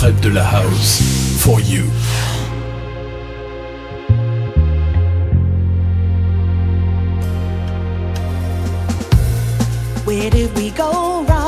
Fred de la House for you. Where did we go wrong?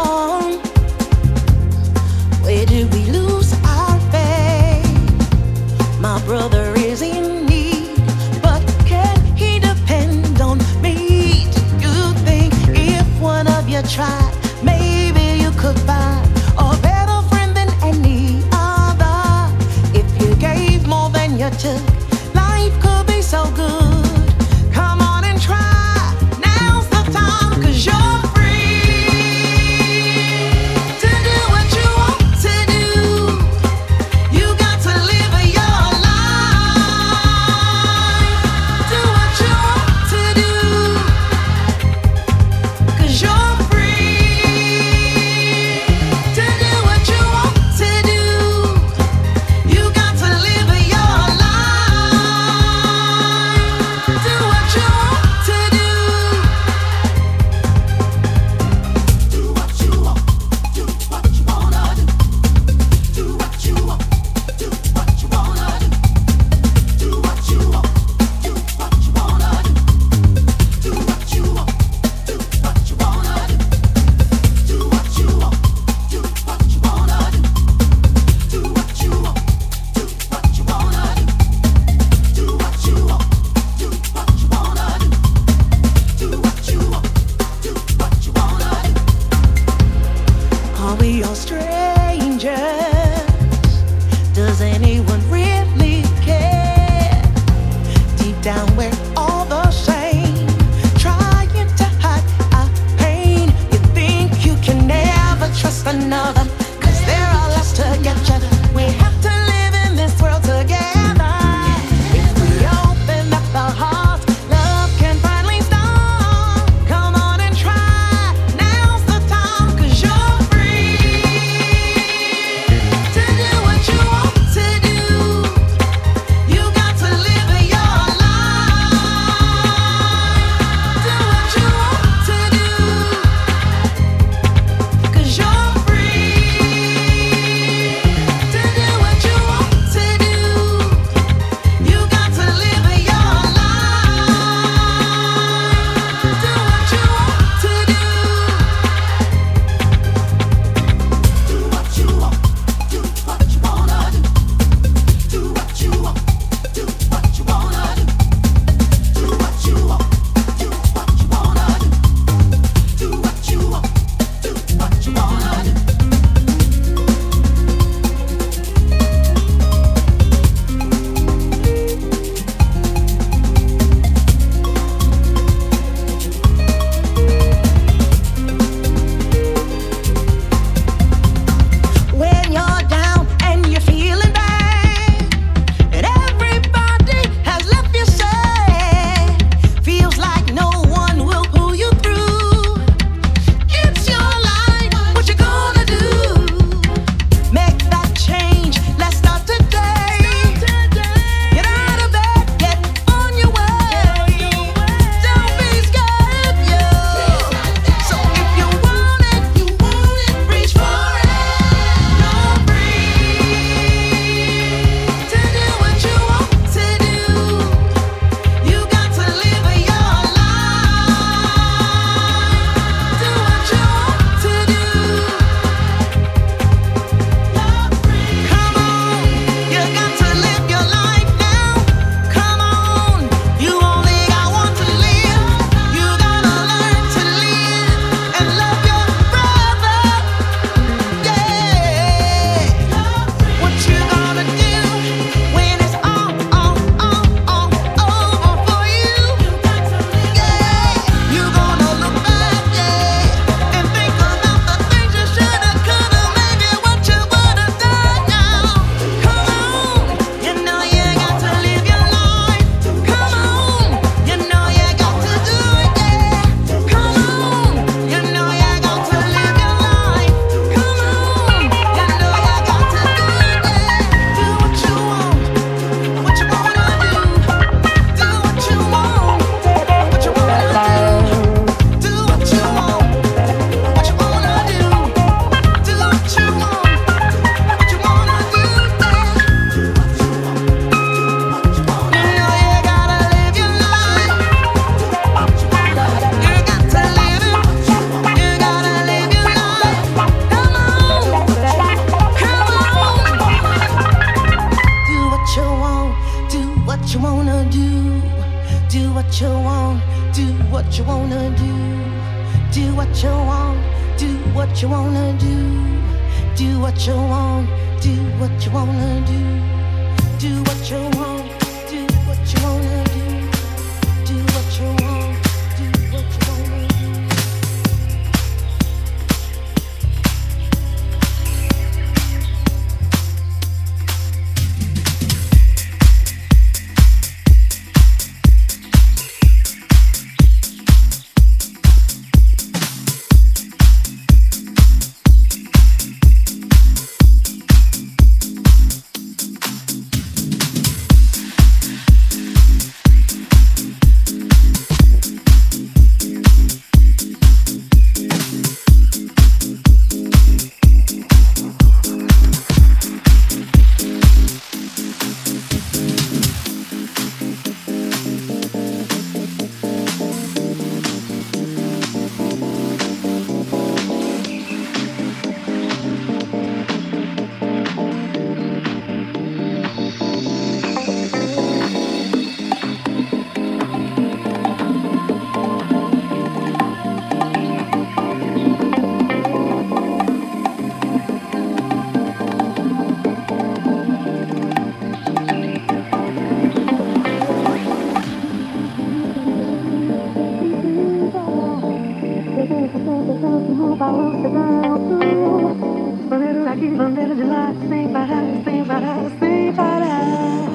parar, sem parar, sem parar.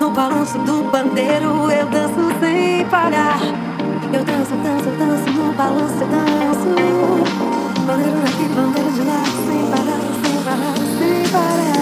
No balanço do bandeiro eu danço sem parar. Eu danço, danço, danço, no balanço eu danço. Bandeiro daqui, bandeiro de lá, sem parar, sem parar, sem parar.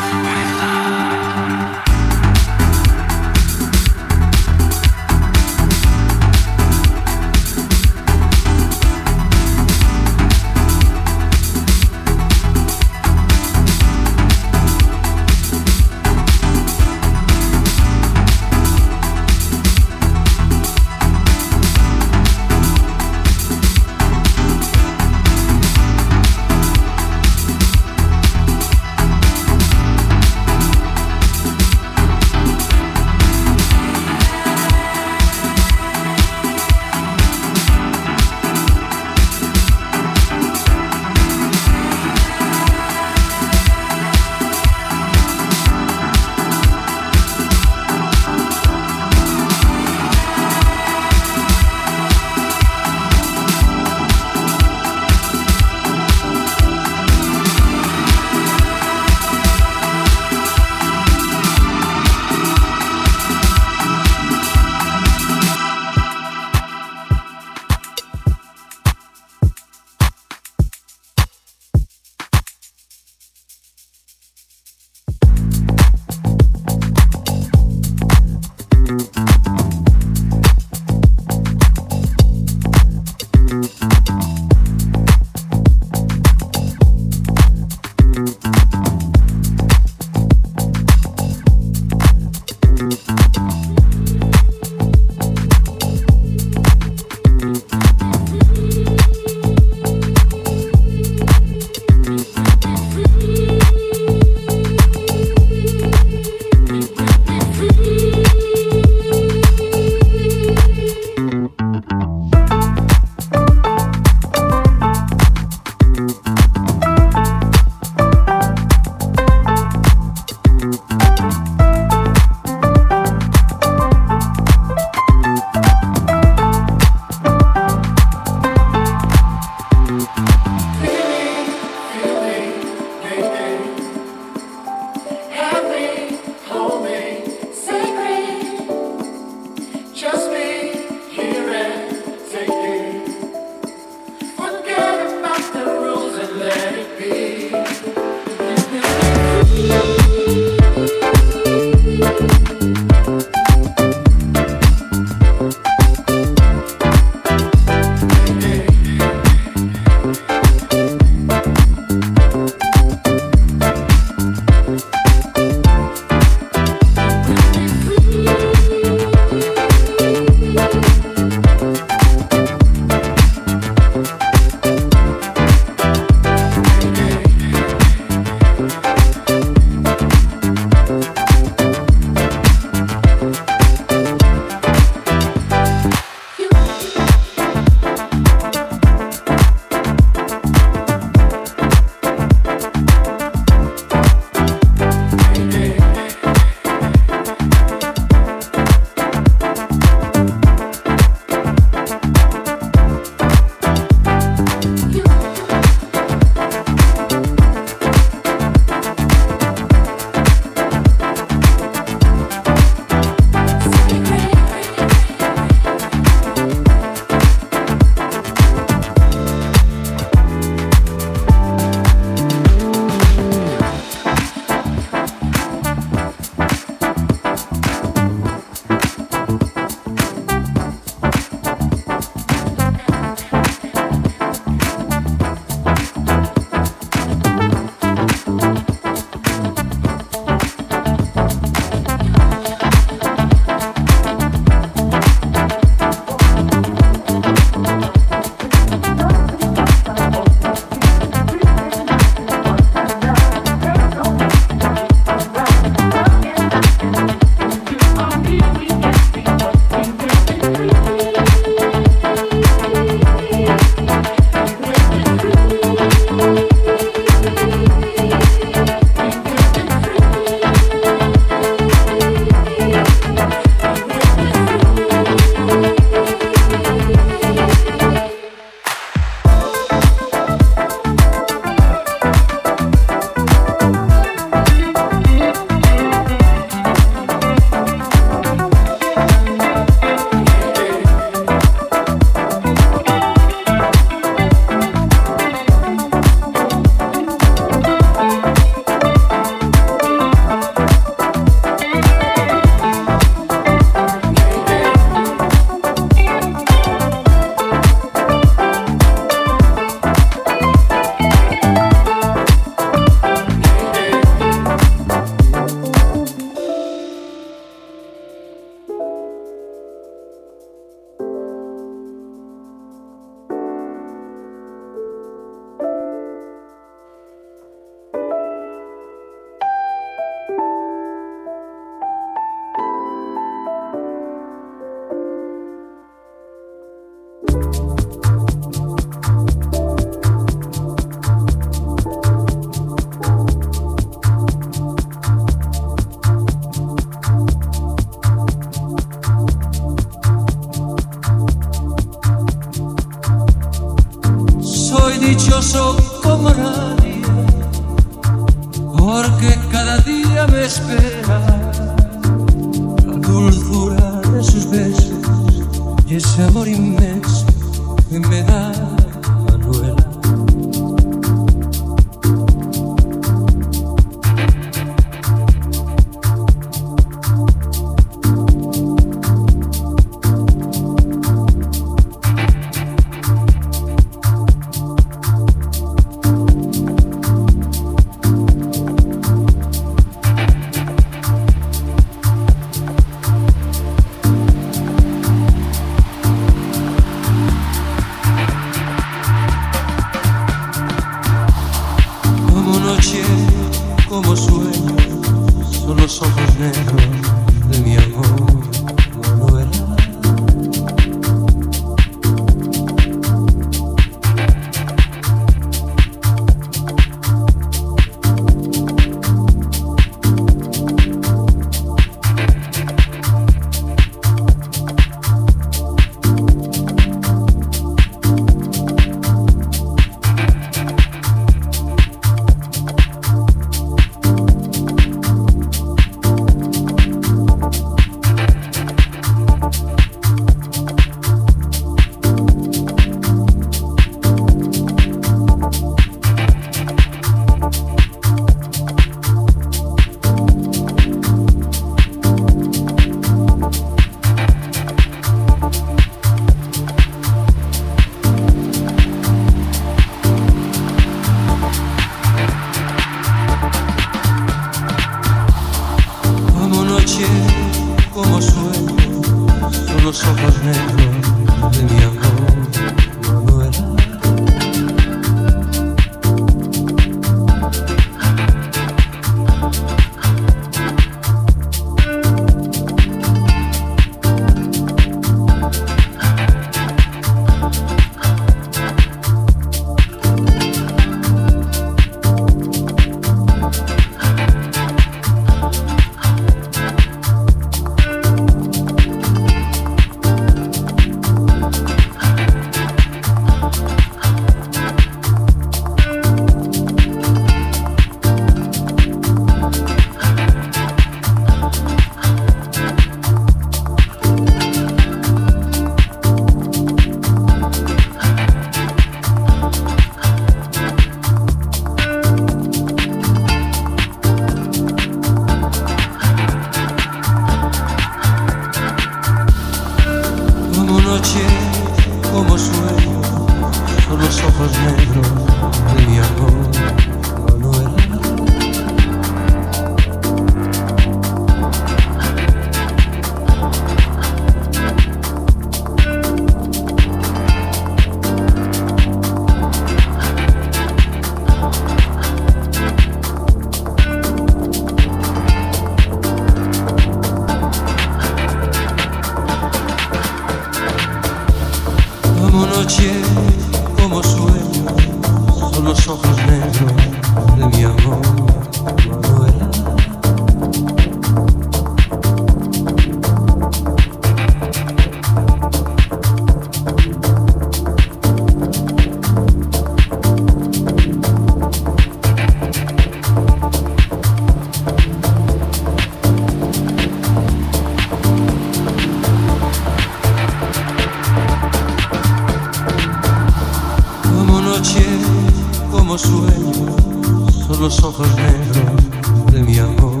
ojos negros de mi amor,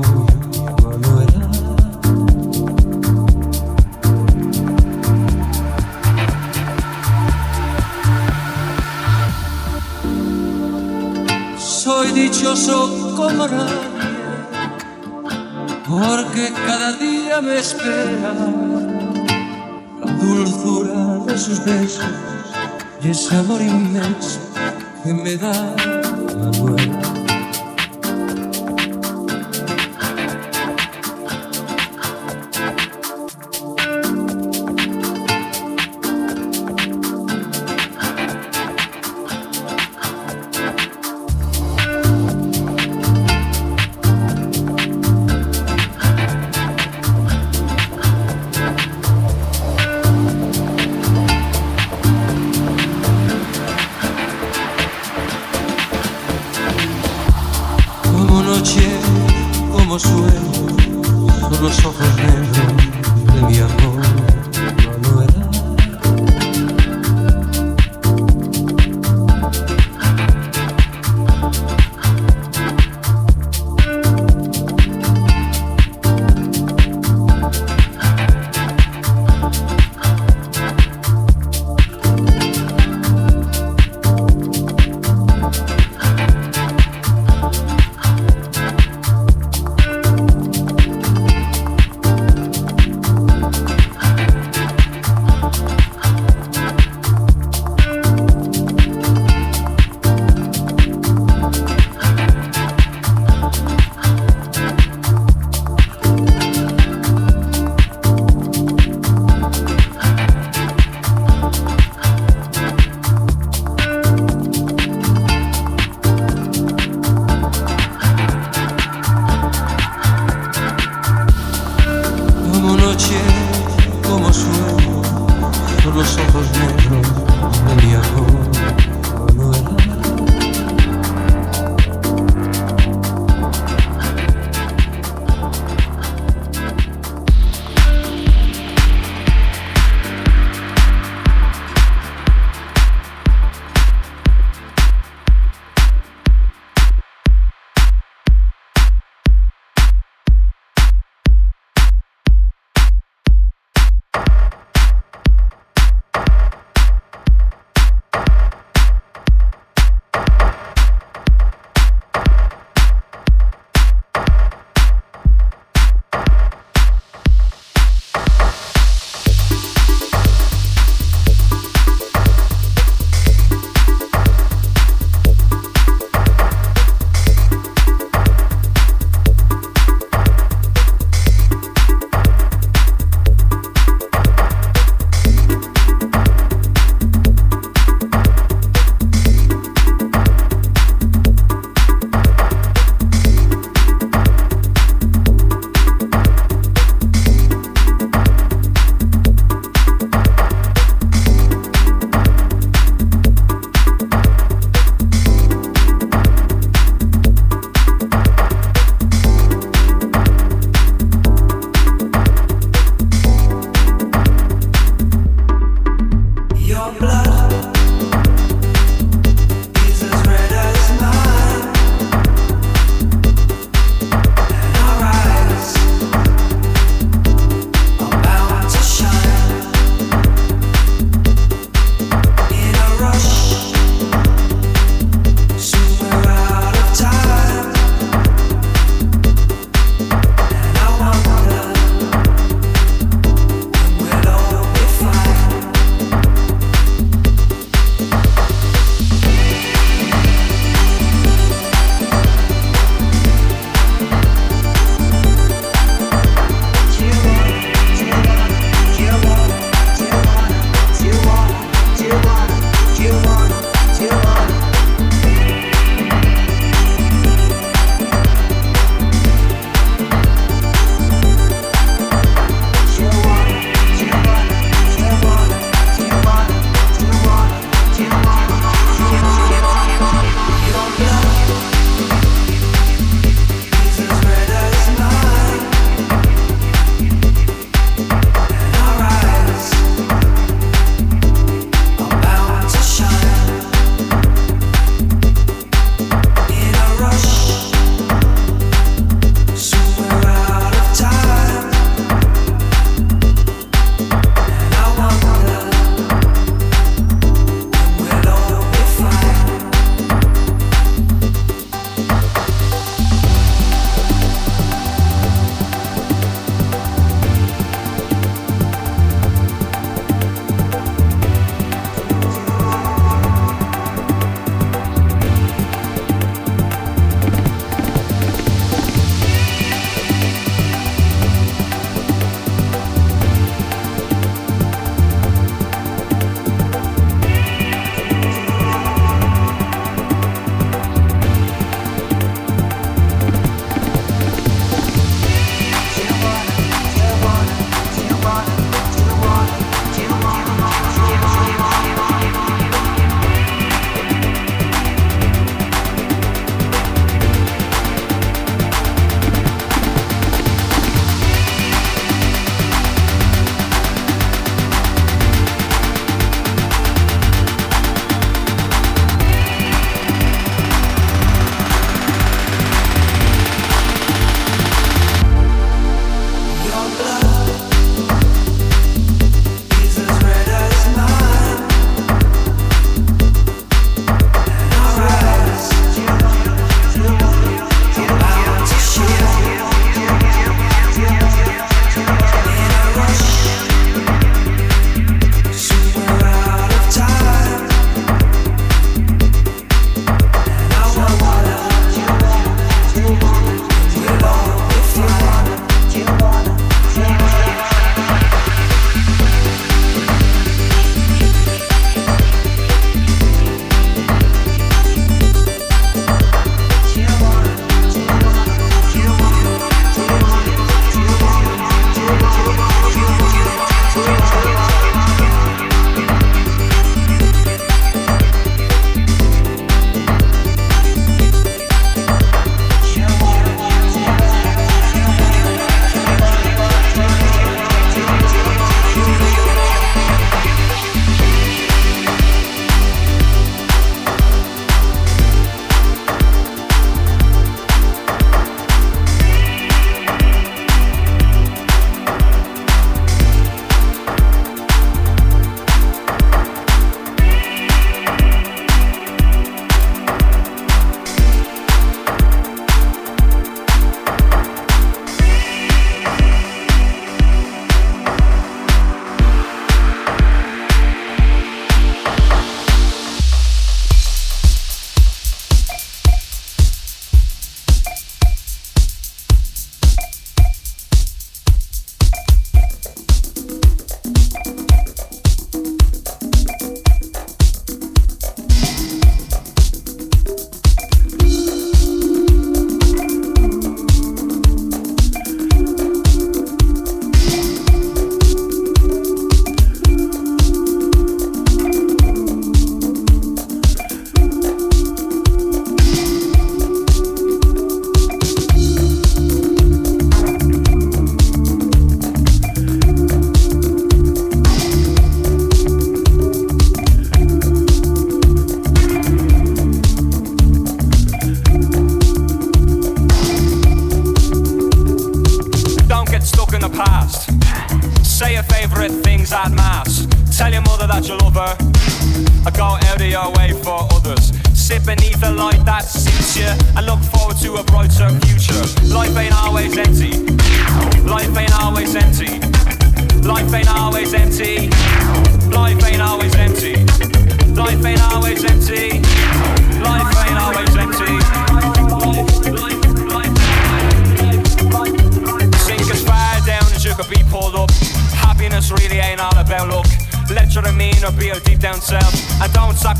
Soy dichoso como nadie, porque cada día me espera la dulzura de sus besos y ese amor inmenso que me da.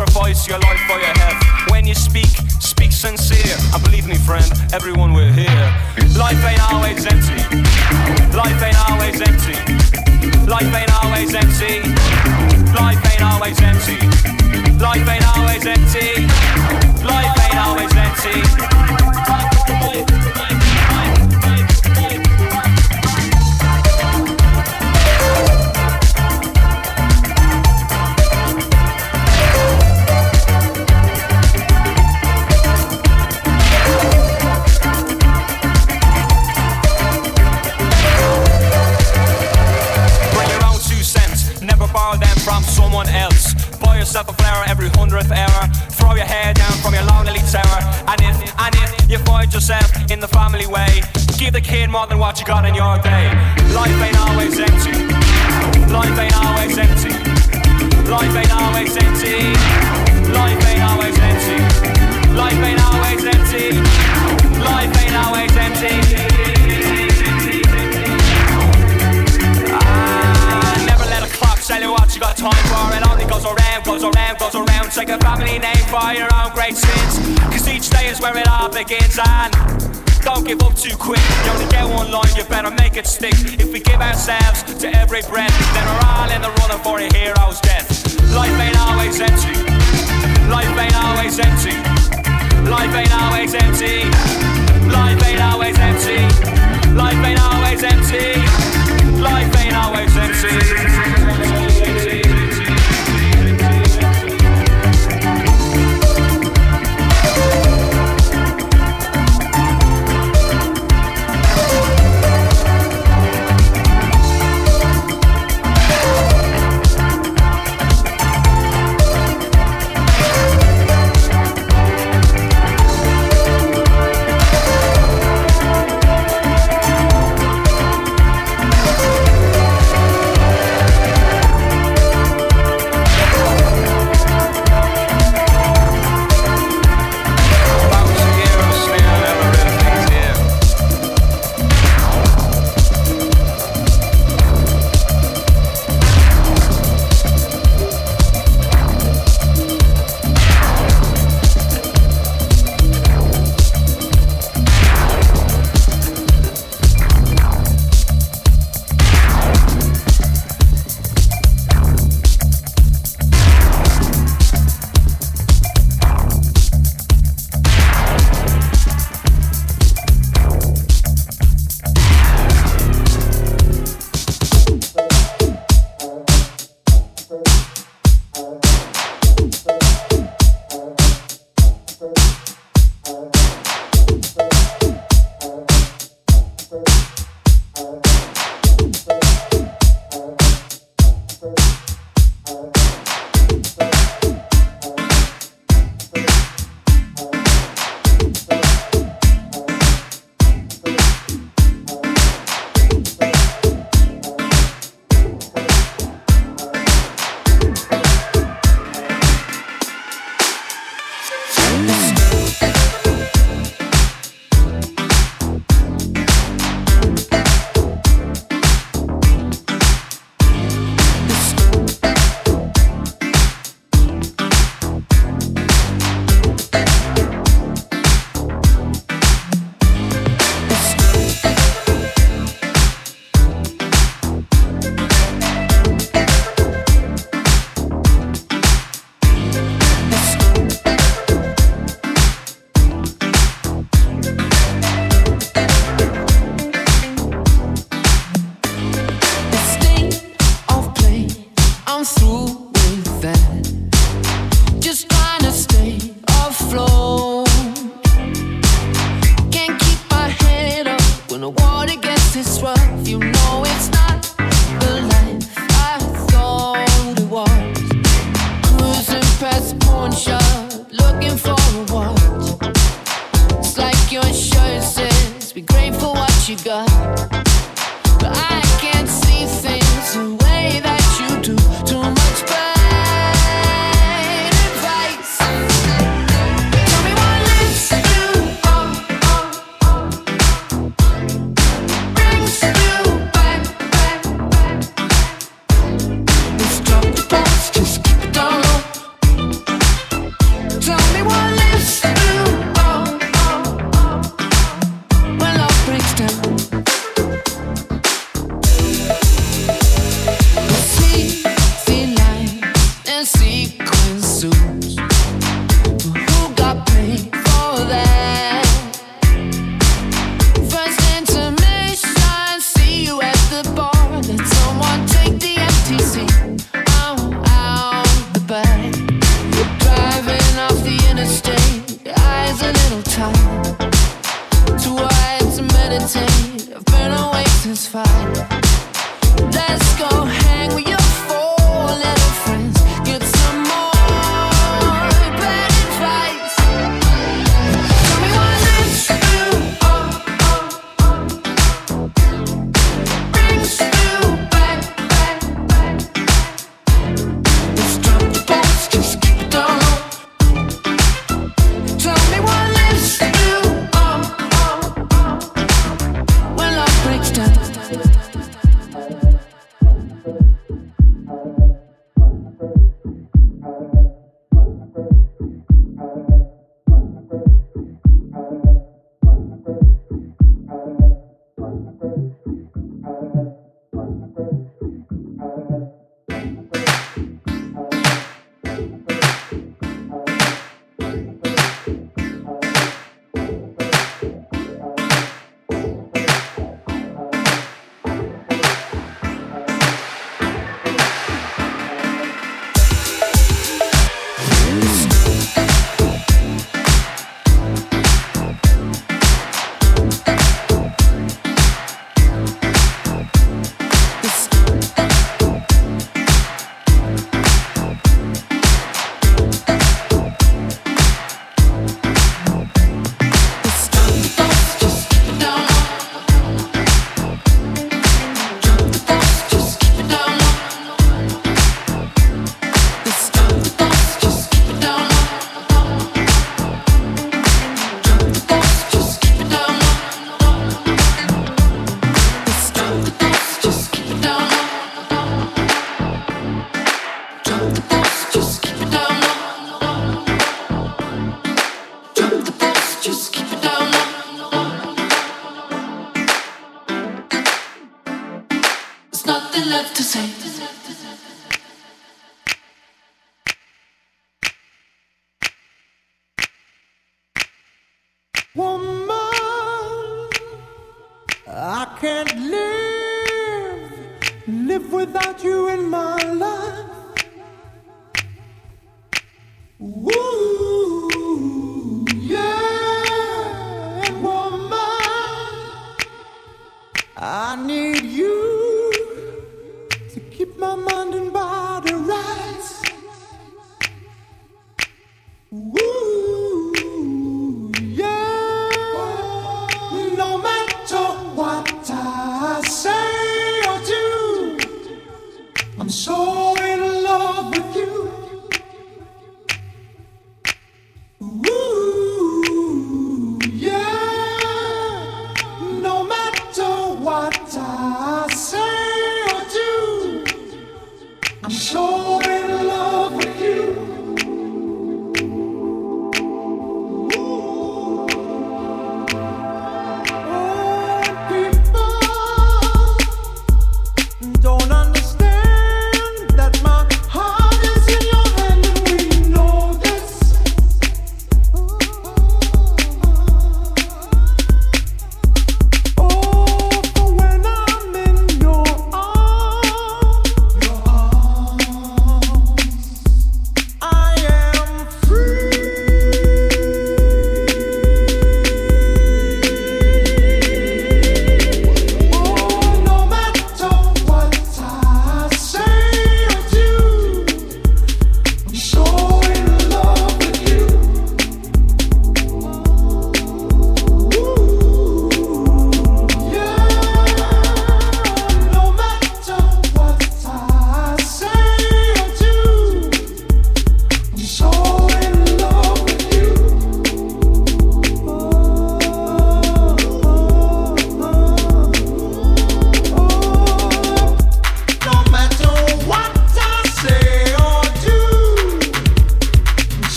sacrifice your life for your health. When you speak, speak sincere. And believe me, friend, everyone will hear. Life ain't always empty. Life ain't always empty. Life ain't always empty. Life ain't always empty. Life ain't always empty. great Brad.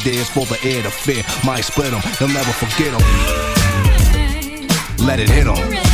Ideas for the air to fear. Might split them. They'll never forget them. Let it hit them.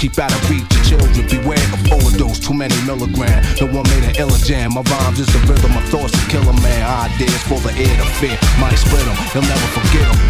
Keep out of reach. Your children beware of overdose, too many milligrams. No one made an illa jam. My rhymes is the rhythm, my thoughts to kill a man. Ideas for the air to fear, might split them, you'll never forget them.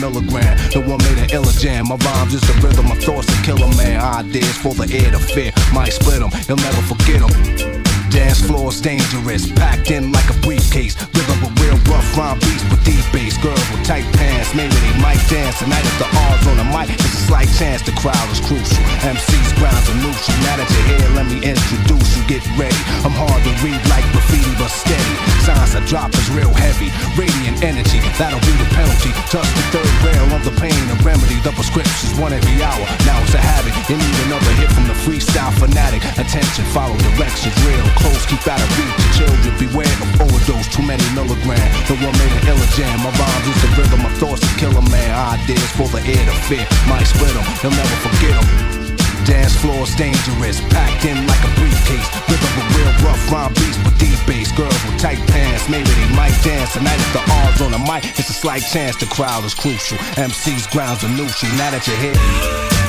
Milligrams. The one made an illa jam. My rhymes is the rhythm, my thoughts to kill a man. Ideas for the air to fear, might split them, you'll never forget them. Dance floor's dangerous, packed in like a briefcase. Rhythm but real rough rhyme beats with deep bass. Girls with tight pants, maybe they might dance. Tonight if the odds on the mic, it's a slight chance the crowd is crucial. MC's grounds are neutral. Now that you're here, let me introduce you. Get ready. I'm hard to read like graffiti, but steady. Signs I drop is real heavy. Radiant energy, that'll be the penalty. Touch the third rail of the pain, a remedy. The prescription's one every hour. Now it's a habit. You need another hit from the freestyle fanatic. Attention, follow directions real close, keep out of reach. Children beware of overdose, too many milligrams. The one made an illa. My rhymes is the rhythm, my thoughts to kill a man. Ideas for the air to fear. Might split them, you'll never forget them. Dance floor's dangerous, packed in like a briefcase. Rhythm with real rough rhyme beats with deep bass. Girls with tight pants, maybe they might dance. Tonight if the odds on the mic, it's a slight chance the crowd is crucial. MC's grounds are neutral. Now that you're here.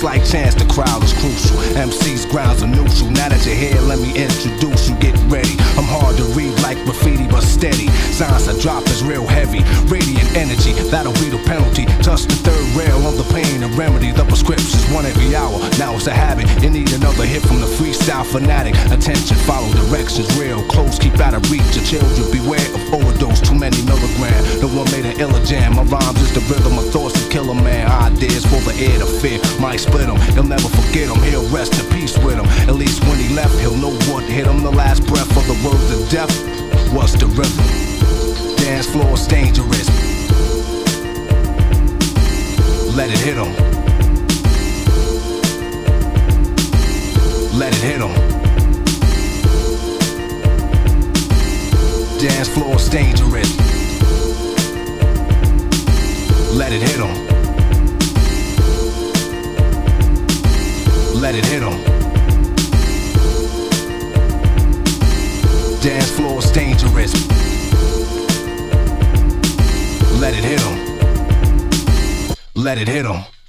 Slight chance the crowd is crucial. MC's grounds are neutral. Now that you're here, let me introduce you. Get ready. I'm hard to read like graffiti, but steady. Signs I drop is real heavy. Radiant energy, that'll be the penalty. Touch the third rail of the pain, and remedy. The prescription's one every hour. Now it's a habit. Freestyle fanatic. Attention, follow directions real close. Keep out of reach. Your children beware of overdose. Too many milligrams. The one made an illa jam. My rhymes is the rhythm. My thoughts to kill a man. Ideas for the air to fear. Might split him. He'll never forget him. He'll rest in peace with him. At least when he left, he'll know what hit him. The last breath of the words of death was the rhythm. Dance floor's dangerous. Let it hit him. Let it hit him. Dance floor's dangerous. Let it hit him. Let it hit him. dance floor's dangerous. Let it hit 'em. Let it hit 'em.